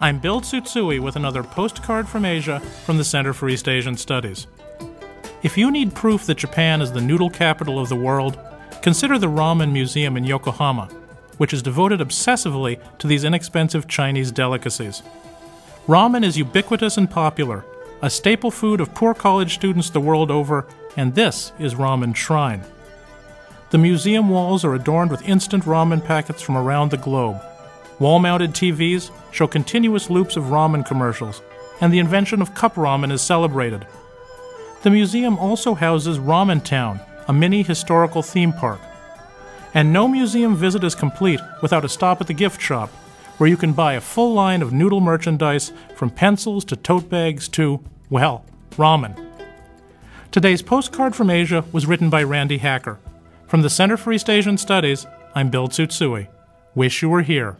I'm Bill Tsutsui with another postcard from Asia from the Center for East Asian Studies. If you need proof that Japan is the noodle capital of the world, consider the Ramen Museum in Yokohama, which is devoted obsessively to these inexpensive Chinese delicacies. Ramen is ubiquitous and popular, a staple food of poor college students the world over, and this is Ramen Shrine. The museum walls are adorned with instant ramen packets from around the globe. Wall mounted TVs show continuous loops of ramen commercials, and the invention of cup ramen is celebrated. The museum also houses Ramen Town, a mini historical theme park. And no museum visit is complete without a stop at the gift shop, where you can buy a full line of noodle merchandise from pencils to tote bags to, well, ramen. Today's postcard from Asia was written by Randi Hacker. From the Center for East Asian Studies, I'm Bill Tsutsui. Wish you were here.